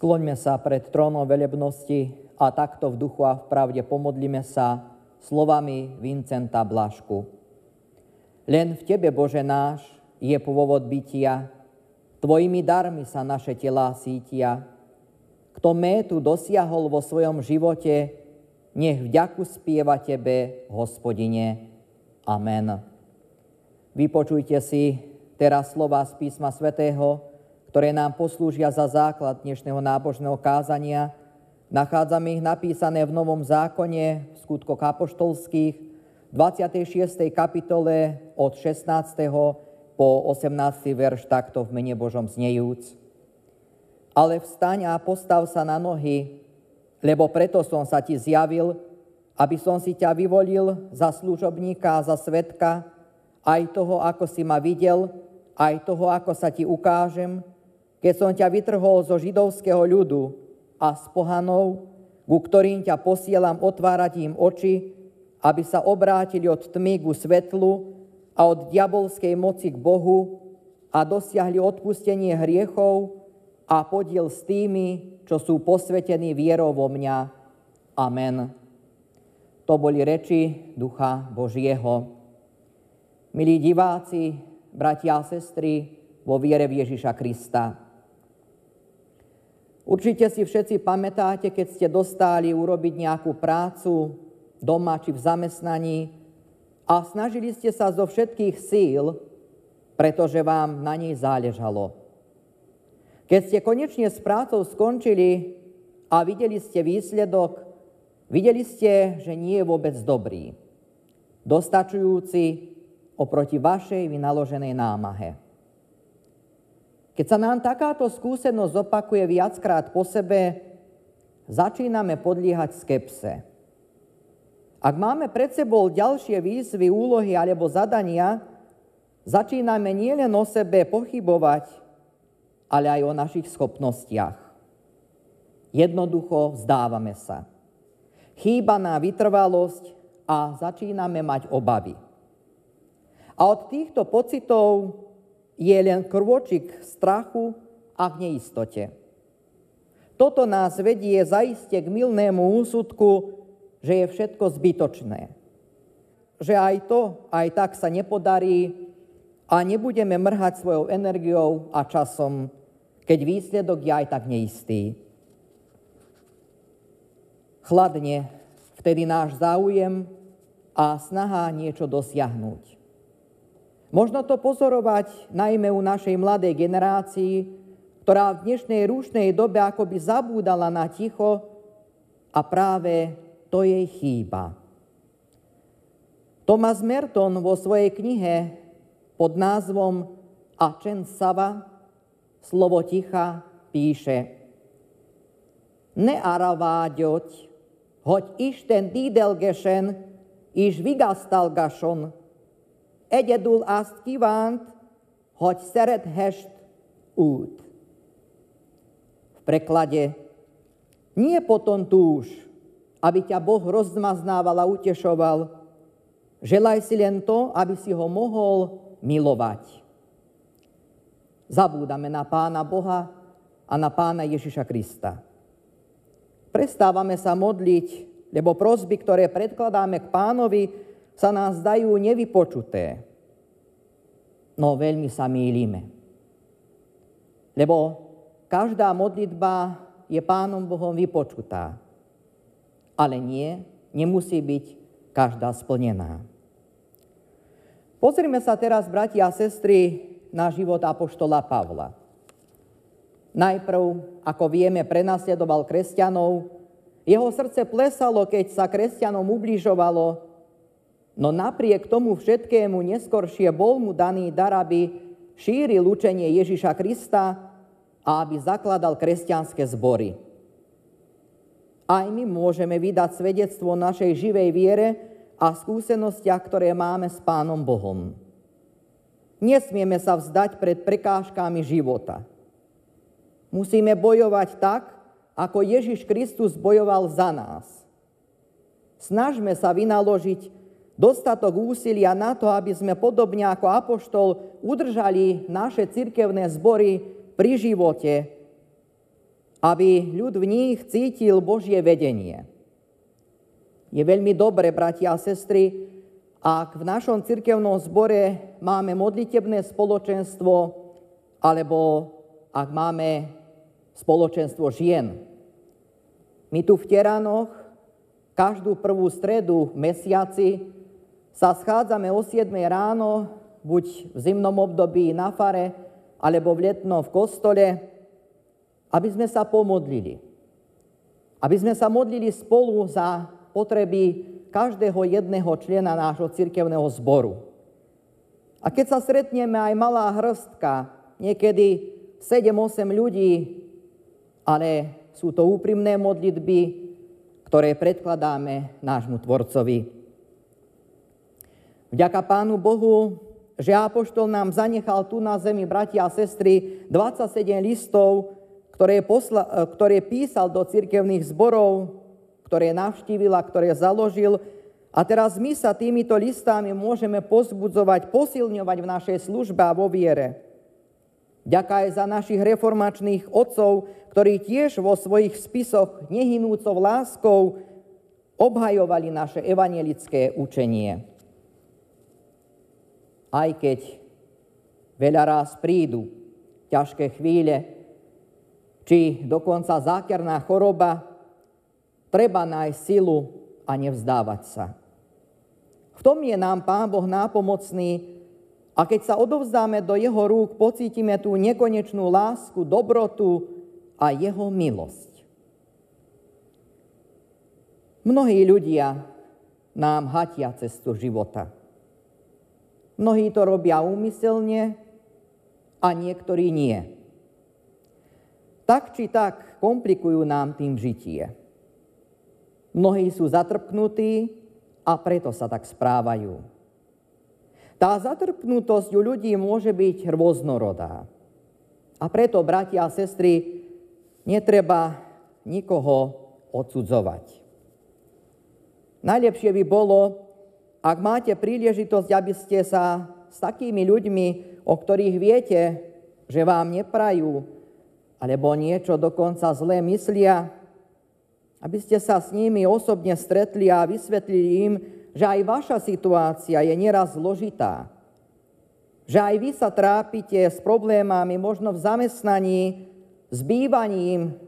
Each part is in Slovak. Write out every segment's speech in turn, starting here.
Skloňme sa pred trónom velebnosti a takto v duchu a v pravde pomodlíme sa slovami Vincenta Blašku. Len v Tebe, Bože náš, je pôvod bytia, Tvojimi darmi sa naše telá sítia. Kto métu dosiahol vo svojom živote, nech vďaku spieva Tebe, hospodine. Amen. Vypočujte si teraz slova z písma svätého, ktoré nám poslúžia za základ dnešného nábožného kázania. Nachádzame ich napísané v Novom zákone v skutkoch apoštolských, 26. kapitole od 16. po 18. verš takto v mene Božom znejúc. Ale vstaň a postav sa na nohy, lebo preto som sa ti zjavil, aby som si ťa vyvolil za služobníka a za svetka, aj toho, ako si ma videl, aj toho, ako sa ti ukážem, keď som ťa vytrhol zo židovského ľudu a z pohanov, ku ktorým ťa posielam otvárať im oči, aby sa obrátili od tmy ku svetlu a od diabolskej moci k Bohu a dosiahli odpustenie hriechov a podiel s tými, čo sú posvetení vierou vo mňa. Amen. To boli reči Ducha Božieho. Milí diváci, bratia a sestry, vo viere v Ježiša Krista. Určite si všetci pamätáte, keď ste dostali urobiť nejakú prácu doma či v zamestnaní a snažili ste sa zo všetkých síl, pretože vám na nej záležalo. Keď ste konečne s prácou skončili a videli ste výsledok, videli ste, že nie je vôbec dobrý, dostačujúci oproti vašej vynaloženej námahe. Keď sa nám takáto skúsenosť opakuje viackrát po sebe, začíname podliehať skepse. Ak máme pred sebou ďalšie výzvy, úlohy alebo zadania, začíname nielen o sebe pochybovať, ale aj o našich schopnostiach. Jednoducho vzdávame sa. Chýba nám vytrvalosť a začíname mať obavy. A od týchto pocitov je len krôčik strachu a v neistote. Toto nás vedie zaiste k milnému úsudku, že je všetko zbytočné. Že aj to, aj tak sa nepodarí a nebudeme mrhať svojou energiou a časom, keď výsledok je aj tak neistý. Chladne vtedy náš záujem a snaha niečo dosiahnuť. Možno to pozorovať najmä u našej mladej generácii, ktorá v dnešnej rušnej dobe akoby zabúdala na ticho a práve to jej chýba. Thomas Merton vo svojej knihe pod názvom Ačen Sava, slovo ticha, píše Nearaváďoť, hoď isten dídelgešen, iš vigastal gašon, egyedül azt kívánt, hogy szerethest út. V preklade nie potom túž, aby ťa Boh rozmaznával a utešoval, želaj si len to, aby si ho mohol milovať. Zabúdame na Pána Boha a na Pána Ježiša Krista. Prestávame sa modliť, lebo prosby, ktoré predkladáme k pánovi, sa nás dajú nevypočuté. No veľmi sa mýlime. Lebo každá modlitba je Pánom Bohom vypočutá. Ale nie, nemusí byť každá splnená. Pozrime sa teraz, bratia a sestry, na život apoštola Pavla. Najprv, ako vieme, prenasledoval kresťanov. Jeho srdce plesalo, keď sa kresťanom ubližovalo, No napriek tomu všetkému neskoršie bol mu daný dar, aby šíril učenie Ježiša Krista a aby zakladal kresťanské zbory. Aj my môžeme vydať svedectvo našej živej viere a skúsenostiach, ktoré máme s Pánom Bohom. Nesmieme sa vzdať pred prekážkami života. Musíme bojovať tak, ako Ježiš Kristus bojoval za nás. Snažme sa vynaložiť dostatok úsilia na to, aby sme podobne ako apoštol udržali naše cirkevné zbory pri živote aby ľud v nich cítil Božie vedenie. Je veľmi dobre, bratia a sestry, ak v našom cirkevnom zbore máme modlitebné spoločenstvo, alebo ak máme spoločenstvo žien. My tu v Teranoch každú prvú stredu v mesiaci sa schádzame o 7 ráno, buď v zimnom období na fare, alebo v letnom v kostole, aby sme sa pomodlili. Aby sme sa modlili spolu za potreby každého jedného člena nášho cirkevného zboru. A keď sa stretneme aj malá hrstka, niekedy 7-8 ľudí, ale sú to úprimné modlitby, ktoré predkladáme nášmu Tvorcovi. Vďaka Pánu Bohu, že Apoštol nám zanechal tu na zemi, bratia a sestry, 27 listov, ktoré, posla, ktoré písal do cirkevných zborov, ktoré navštívil a ktoré založil. A teraz my sa týmito listami môžeme pozbudzovať, posilňovať v našej službe a vo viere. Ďaká aj za našich reformačných otcov, ktorí tiež vo svojich spisoch nehynúcov láskou obhajovali naše evanielické učenie. Aj keď veľa raz prídu ťažké chvíle, či dokonca zákerná choroba, Treba nájsť silu a nevzdávať sa. V tom je nám Pán Boh nápomocný a keď sa odovzdáme do Jeho rúk, pocítime tú nekonečnú lásku, dobrotu a Jeho milosť. Mnohí ľudia nám hatia cestu života. Mnohí to robia úmyselne a niektorí nie. Tak či tak komplikujú nám tým žitie. Mnohí sú zatrpknutí a preto sa tak správajú. Tá zatrpnutosť u ľudí môže byť rôznorodá. A preto, bratia a sestry, netreba nikoho odsudzovať. Najlepšie by bolo, ak máte príležitosť, aby ste sa s takými ľuďmi, o ktorých viete, že vám neprajú, alebo niečo dokonca zlé myslia, aby ste sa s nimi osobne stretli a vysvetlili im, že aj vaša situácia je nieraz zložitá. Že aj vy sa trápite s problémami možno v zamestnaní, s bývaním,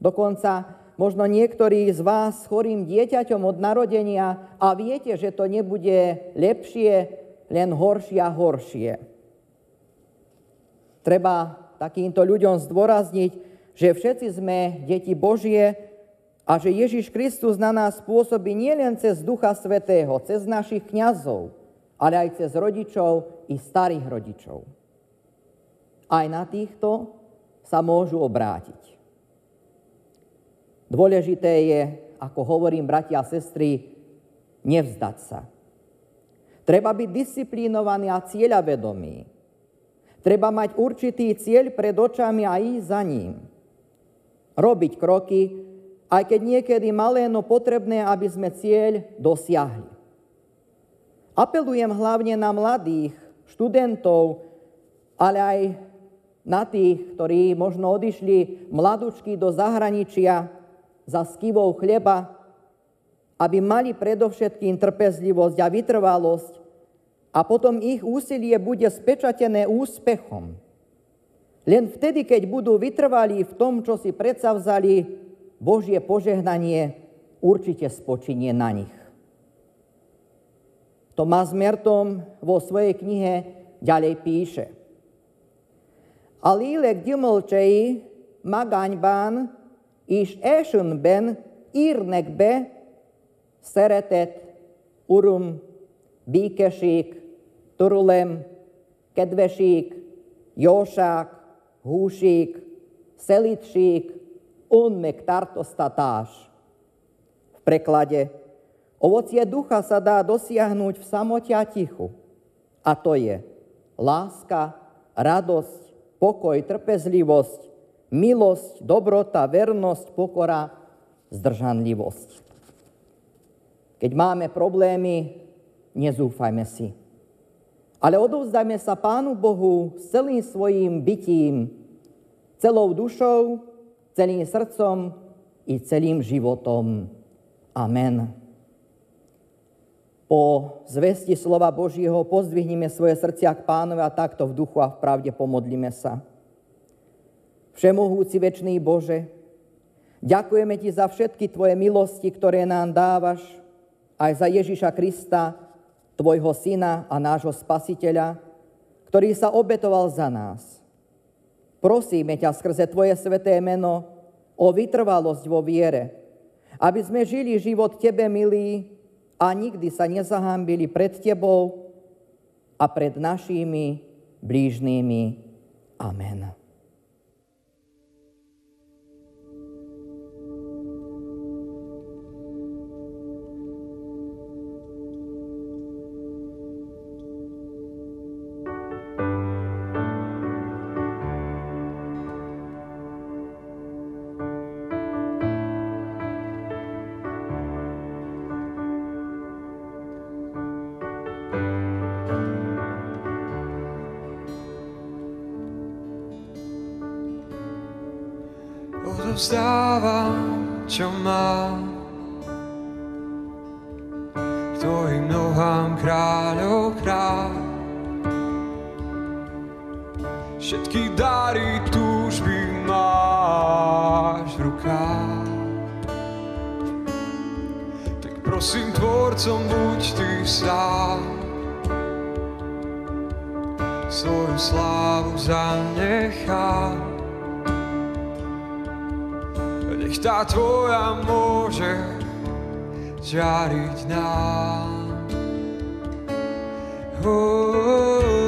dokonca možno niektorí z vás s chorým dieťaťom od narodenia a viete, že to nebude lepšie, len horšie a horšie. Treba takýmto ľuďom zdôrazniť, že všetci sme deti Božie, a že Ježiš Kristus na nás pôsobí nielen cez Ducha Svetého, cez našich kňazov, ale aj cez rodičov i starých rodičov. Aj na týchto sa môžu obrátiť. Dôležité je, ako hovorím, bratia a sestry, nevzdať sa. Treba byť disciplinovaný a cieľavedomý. Treba mať určitý cieľ pred očami a ísť za ním. Robiť kroky, aj keď niekedy malé, no potrebné, aby sme cieľ dosiahli. Apelujem hlavne na mladých, študentov, ale aj na tých, ktorí možno odišli mladučky do zahraničia za skivou chleba, aby mali predovšetkým trpezlivosť a vytrvalosť a potom ich úsilie bude spečatené úspechom. Len vtedy, keď budú vytrvalí v tom, čo si predsavzali, Božie požehnanie určite spočinie na nich. Tomás Mertom vo svojej knihe ďalej píše. A lélek gyümölcsei magányban és elsőnben írnek be szeretet, urum, békesség, törölem, kedvesség, jóság, húség, szelítség, on me tartostatáš. V preklade ovocie ducha sa dá dosiahnuť v samote a tichu. A to je láska, radosť, pokoj, trpezlivosť, milosť, dobrota, vernosť, pokora, zdržanlivosť. Keď máme problémy, nezúfajme si. Ale odovzdajme sa Pánu Bohu s celým svojim bytím, celou dušou, celým srdcom i celým životom. Amen. Po zvesti slova Božího pozdvihnime svoje srdcia k pánovi a takto v duchu a v pravde pomodlíme sa. Všemohúci večný Bože, ďakujeme Ti za všetky Tvoje milosti, ktoré nám dávaš, aj za Ježiša Krista, Tvojho Syna a nášho Spasiteľa, ktorý sa obetoval za nás. Prosíme ťa skrze Tvoje sveté meno o vytrvalosť vo viere, aby sme žili život Tebe, milý, a nikdy sa nezahambili pred Tebou a pred našimi blížnými. Amen. Vzdávam, čo mám. K tvojim nohám kráľov kráľ. Všetky dary túžby máš v rukách. Tak prosím, tvorcom buď ty sám. Svoju slávu zanechám. Nech tá tvoja môže žiariť nám. Oh, oh, oh.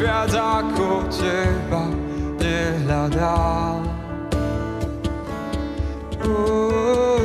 viac ako teba nehľadám. Uh,